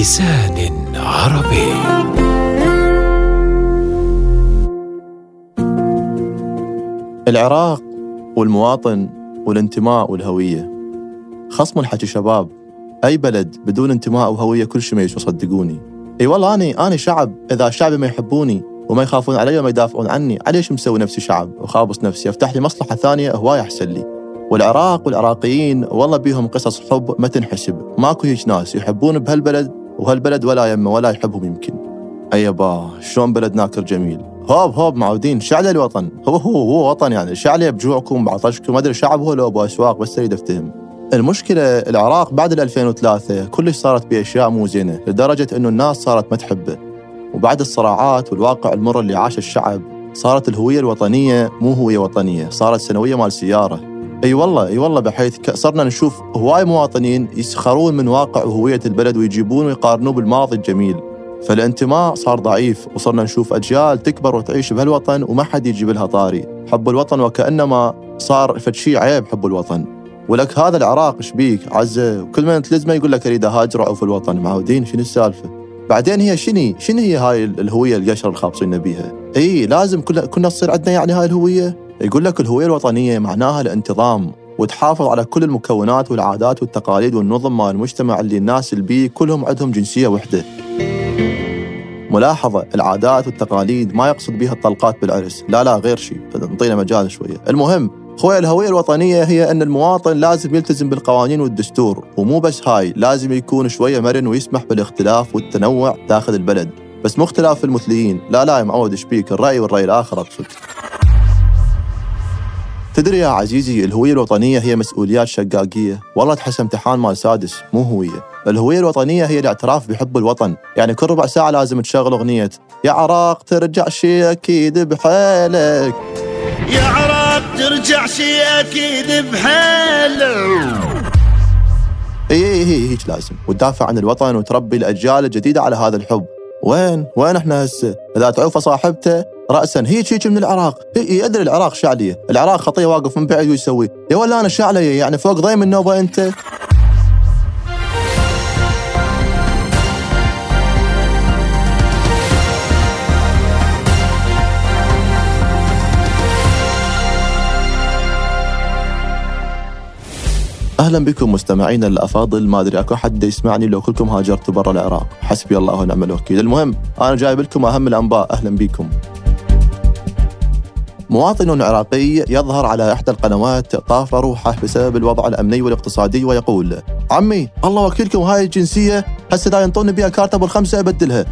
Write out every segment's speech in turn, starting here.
بلسان عربي. العراق والمواطن والانتماء والهوية. خصم الحكي شباب. أي بلد بدون انتماء وهوية كل شيء ما يسوى صدقوني. إي والله اني أني شعب. إذا شعبي ما يحبوني وما يخافون علي وما يدافعون عني عليش مسوي نفسي شعب؟ وخابص نفسي أفتح لي مصلحة ثانية هواي أحسن لي. والعراق والعراقيين والله بيهم قصص حب ما تنحسب. ماكو هيك ناس يحبون بهالبلد وهالبلد ولا يمه ولا يحبهم يمكن. أي با شلون بلد ناكر جميل؟ هوب هوب معودين شعلة الوطن. هو هو هو وطن يعني شعلة بجوعكم بعطشكم. ما أدري شعب هو لو أسواق بس أريد أفتهم. المشكلة العراق بعد ال 2003 كلش صارت بيه أشياء مو زينة لدرجة أنه الناس صارت ما تحبه. وبعد الصراعات والواقع المر اللي عاشه الشعب صارت الهوية الوطنية مو هوية وطنية صارت سنوية مال سيارة. أي والله أي والله بحيث صرنا نشوف هواي مواطنين يسخرون من واقع وهوية البلد ويجيبون ويقارنوه بالماضي الجميل. فالانتماء صار ضعيف وصرنا نشوف أجيال تكبر وتعيش بهالوطن وما حد يجيب لها طاري. حب الوطن وكأنما صار فد شيء عيب حب الوطن. ولك هذا العراق إيش بيك؟ عزة وكل من تلزمه يقول لك أريد اهاجر في الوطن. معودين شنو السالفة؟ بعدين هي شنو شنو هي هاي الهوية القشرة الخابصين بيها إي لازم كلنا كنا تصير عندنا يعني هاي الهوية؟ يقول لك الهوية الوطنية معناها الانتظام وتحافظ على كل المكونات والعادات والتقاليد والنظم مال المجتمع اللي الناس اللي بيه كلهم عندهم جنسية وحدة. ملاحظة العادات والتقاليد ما يقصد بها الطلقات بالعرس. لا لا غير شيء نعطينا مجال شوية. المهم خويا الهوية الوطنية هي أن المواطن لازم يلتزم بالقوانين والدستور ومو بس هاي. لازم يكون شوية مرن ويسمح بالاختلاف والتنوع داخل البلد. بس مو اختلاف المثليين. لا لا يا معود شبيك الرأي والرأي الآخر أقصد. تدري يا عزيزي الهوية الوطنية هي مسؤوليات شقاقية. والله تحس امتحان مال سادس مو هوية. الهوية الوطنية هي الاعتراف بحب الوطن. يعني كل ربع ساعة لازم تشغل أغنية. يا عراق ترجع شي أكيد بحالك. يا عراق ترجع شي أكيد بحاله إي إي هي هيك لازم. وتدافع عن الوطن وتربي الأجيال الجديدة على هذا الحب. وين؟ وين إحنا هسه؟ إذا تعوف صاحبته راسا. هيك هيك من العراق. هي أدري العراق شعليه العراق خطيه واقف من بعيد ويسوي يا ولا أنا شعليه يعني فوق ضيم النوبة أنت. أهلا بكم مستمعينا الأفاضل. ما أدري أكو حد يسمعني لو كلكم هاجرتوا برا العراق. حسبي الله ونعم الوكيل. المهم أنا جايب لكم أهم الأنباء. أهلا بكم. مواطن عراقي يظهر على إحدى القنوات طاف روحه بسبب الوضع الأمني والاقتصادي ويقول عمي الله وكيلكم هاي الجنسية هسه دا ينطوني بها كارت أبو الخمسة أبدلها.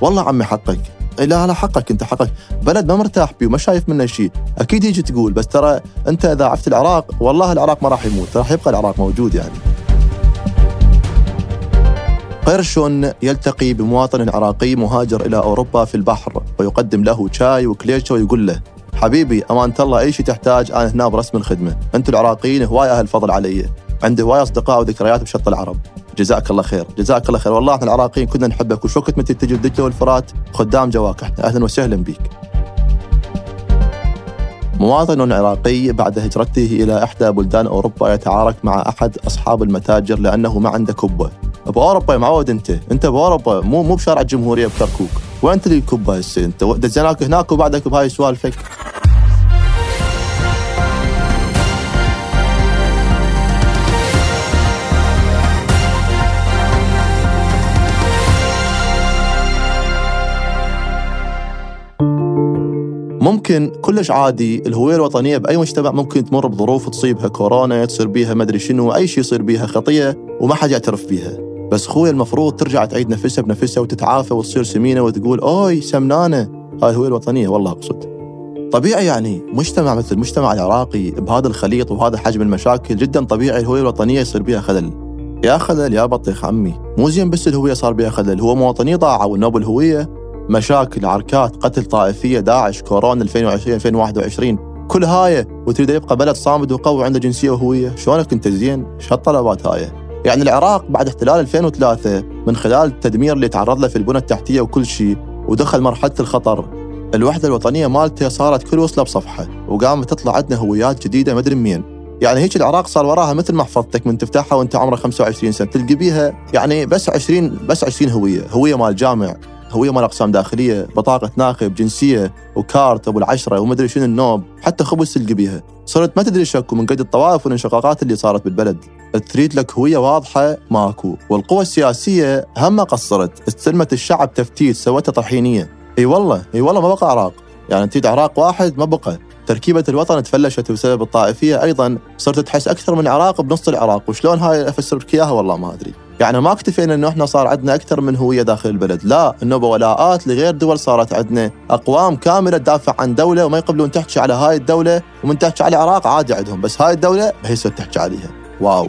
والله عمي حقك. إيه لا لا حقك أنت حقك. بلد ما مرتاح بيه وما شايف منه شيء أكيد يجي تقول بس ترى أنت إذا عفت العراق والله العراق ما راح يموت راح يبقى العراق موجود يعني. قرش يلتقي بمواطن عراقي مهاجر إلى أوروبا في البحر ويقدم له شاي وكليشة ويقول له حبيبي أمانة الله أي شيء تحتاج أنا هنا برسم الخدمة. أنتم العراقيين هواي أهل فضل علي. عندي هواي أصدقاء وذكريات بشط العرب. جزاك الله خير جزاك الله خير. والله إحنا العراقيين كنا نحبك. وشو وقت متى تجي الدجله والفرات خدام جواك إحنا. أهلا وسهلا بك مواطن عراقي بعد هجرته إلى إحدى بلدان أوروبا يتعارك مع أحد أصحاب المتاجر لأنه ما عنده كبه بأوروبا يا معود أنت. أنت بأوروبا مو مو بشارع الجمهورية بكركوك. وين تريد كبه هسه انت؟ دزيناك هناك وبعدك بهاي سوالفك. ممكن كلش عادي الهوية الوطنية بأي مجتمع ممكن تمر بظروف تصيبها كورونا تصير بيها مدري شنو أي شيء يصير بيها خطية وما حد يعترف بيها. بس خويا المفروض ترجع تعيد نفسها بنفسها وتتعافى وتصير سمينة وتقول أوي سمنانة. هاي الهوية الوطنية والله أقصد. طبيعي يعني مجتمع مثل المجتمع العراقي بهذا الخليط وهذا حجم المشاكل جدا طبيعي الهوية الوطنية يصير بيها خلل. يا خلل يا بطيخ عمي. مو زين بس الهوية صار بيها خلل هو مواطني ضاعوا والنوب الهوية مشاكل عركات قتل طائفية داعش كورونا 2020 2021 كل هاي وتريد يبقى بلد صامد وقوي عنده جنسية وهوية. شلونك أنت زين؟ شو هالطلبات هاي؟ يعني العراق بعد احتلال 2003 من خلال التدمير اللي تعرض له في البنى التحتية وكل شيء ودخل مرحلة الخطر. الوحدة الوطنية مالته صارت كل وصلة بصفحة وقامت تطلع عندنا هويات جديدة مدري منين يعني هيك العراق صار وراها مثل محفظتك من تفتحها وانت عمرك 25 سنة تلقي بيها يعني بس 20 بس 20 هوية، هوية مال جامع، هويه مال اقسام داخلية، بطاقة ناخب، جنسية وكارت أبو العشرة ومدري شنو النوب، حتى خبز تلقي بيها. صرت ما تدري شكو من قد الطوائف والانشقاقات اللي صارت بالبلد. تريد لك هوية واضحة ماكو، والقوى السياسية هم قصرت، استلمت الشعب تفتيت، سوتها طحينية. إي والله إي والله ما بقى عراق، يعني تريد عراق واحد ما بقى. تركيبة الوطن تفلشت بسبب الطائفية أيضا صرت تحس أكثر من العراق بنص العراق وشلون هاي أفسر لك إياها والله ما أدري يعني ما اكتفينا إنه إحنا صار عندنا أكثر من هوية داخل البلد، لا النوبه ولاءات لغير دول صارت عندنا أقوام كاملة تدافع عن دولة وما يقبلون تحكي على هاي الدولة ومن تحكي على العراق عادي عندهم، بس هاي الدولة هي تحكي عليها. wow.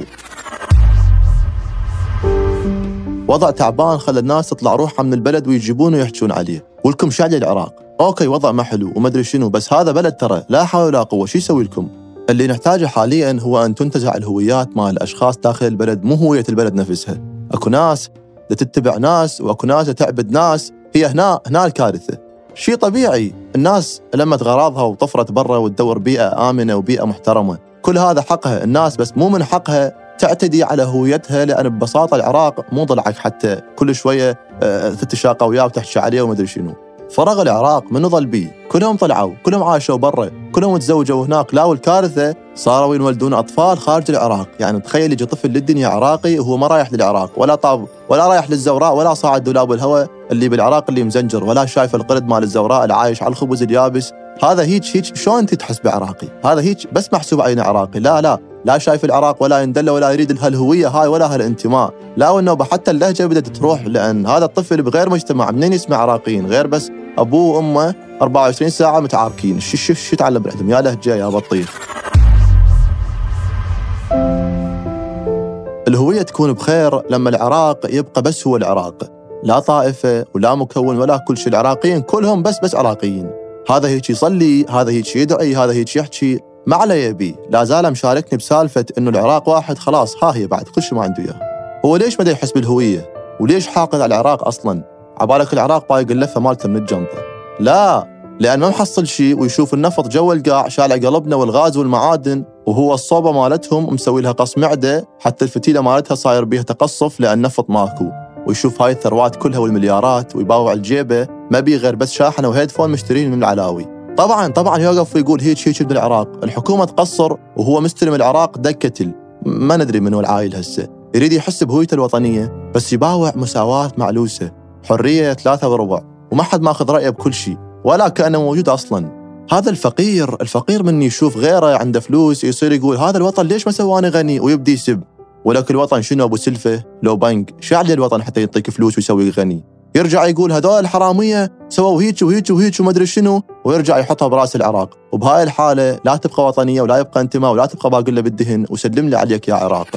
وضع تعبان خلى الناس تطلع روحها من البلد ويجيبون ويحجون عليه، ولكم شعلي العراق، okay وضع ما حلو وما أدري شنو بس هذا بلد ترى لا حول ولا قوة، شيسوي لكم؟ اللي نحتاجه حاليا هو أن تنتزع الهويات مال الأشخاص داخل البلد مو هويه البلد نفسها. أكو ناس تتبع ناس وأكو ناس تعبد ناس هي هنا هنا الكارثة. شيء طبيعي الناس لمت غراضها وطفرت برا وتدور بيئة آمنة وبيئة محترمة، كل هذا حقها الناس بس مو من حقها تعتدي على هويتها لأن ببساطة العراق مو ضلعك حتى كل شوية آه، تتشاقى وياه وتحكي عليه ومدري شنو. فرغ العراق منو ظل بيه كلهم طلعوا كلهم عاشوا برا كلهم تزوجوا هناك. لا والكارثة صاروا ينولدون أطفال خارج العراق. يعني تخيل يجي طفل للدنيا عراقي وهو ما رايح للعراق. ولا طاب ولا رايح للزوراء ولا صاعد دولاب الهواء اللي بالعراق اللي مزنجر ولا شايف القرد مال الزوراء اللي عايش على الخبز اليابس. هذا هيك هيك شلون أنت تحس بعراقي؟ هذا هيك بس محسوب عين عراقي. لا لا لا شايف العراق ولا يندل ولا يريد هالهويه هاي ولا هالانتماء. لا والنوبة حتى اللهجة بدأت تروح لأن هذا الطفل بغير مجتمع منين يسمع عراقيين؟ غير بس أبوه وأمه 24 ساعة متعاركين. شو شو شو تعلم عندهم؟ يا لهجة يا بطيخ. الهوية تكون بخير لما العراق يبقى بس هو العراق. لا طائفة ولا مكون ولا كل شيء. العراقيين كلهم بس بس عراقيين. هذا هيك يصلي هذا هيك يدعي هذا هيك يحكي. ما عليه يبي. لا زال مشاركني بسالفة إنه العراق واحد خلاص ها هي بعد كل شيء ما عنده إياه. هو ليش ما يحس بالهوية؟ وليش حاقد على العراق أصلا؟ عبالك العراق بايق اللفة مالته من الجنطة. لا لأن ما محصل شيء ويشوف النفط جوا القاع شالع قلبنا والغاز والمعادن وهو الصوبة مالتهم مسوي لها قص معدة حتى الفتيلة مالتها صاير بيها تقصف لأن نفط ماكو. ويشوف هاي الثروات كلها والمليارات ويباوع الجيبة ما بي غير بس شاحنة وهيدفون مشترين من العلاوي. طبعا طبعا يوقف ويقول هيك هيك ابن العراق. الحكومة تقصر وهو مستلم العراق دكتل. ما ندري منو العايل هسه. يريد يحس بهويته الوطنية بس يباوع مساواة معلوسة. حرية ثلاثة وربع وما حد ماخذ رأيه بكل شيء ولا كأنه موجود أصلا. هذا الفقير الفقير من يشوف غيره عنده فلوس يصير يقول هذا الوطن ليش ما سواني غني؟ ويبدي يسب. ولك الوطن شنو أبو سلفة؟ لو بنك. شو علي الوطن حتى يعطيك فلوس ويسوي غني؟ يرجع يقول هذول الحراميه سووا هيك وهيك وهيك وما أدري شنو. ويرجع يحطها براس العراق. وبهاي الحالة لا تبقى وطنية ولا يبقى انتماء ولا تبقى باقله بالدهن وسلم لي عليك يا عراق.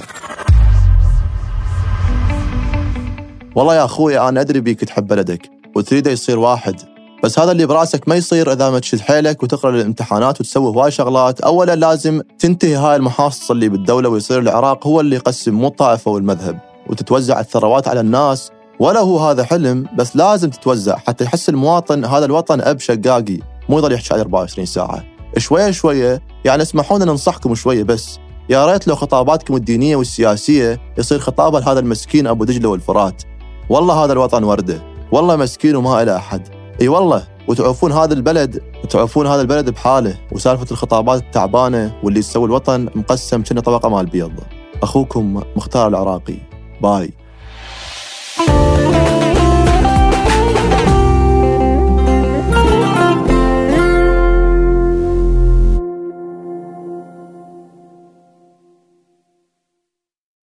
والله يا أخوي أنا أدري بيك تحب بلدك وتريده يصير واحد بس هذا اللي براسك ما يصير إذا ما تشد حيلك وتقرأ الامتحانات وتسوي هواي شغلات، اولا لازم تنتهي هاي المحاصصه اللي بالدولة ويصير العراق هو اللي يقسم مو الطائفة والمذهب، وتتوزع الثروات على الناس، ولا هو هذا حلم بس لازم تتوزع حتى يحس المواطن هذا الوطن اب شقاقي، مو يضل يحكي عليه 24 ساعة. شوية شوية يعني اسمحوا لنا ننصحكم شوية بس، يا ريت لو خطاباتكم الدينية والسياسية يصير خطابة لهذا المسكين أبو دجلة والفرات. والله هذا الوطن ورده، والله مسكين وما له أحد. إي والله وتعوفون هذا البلد وتعوفون هذا البلد بحاله وسالفة الخطابات التعبانة واللي تسوي الوطن مقسم كأنه طبقة مال بيض أخوكم مختار العراقي. باي.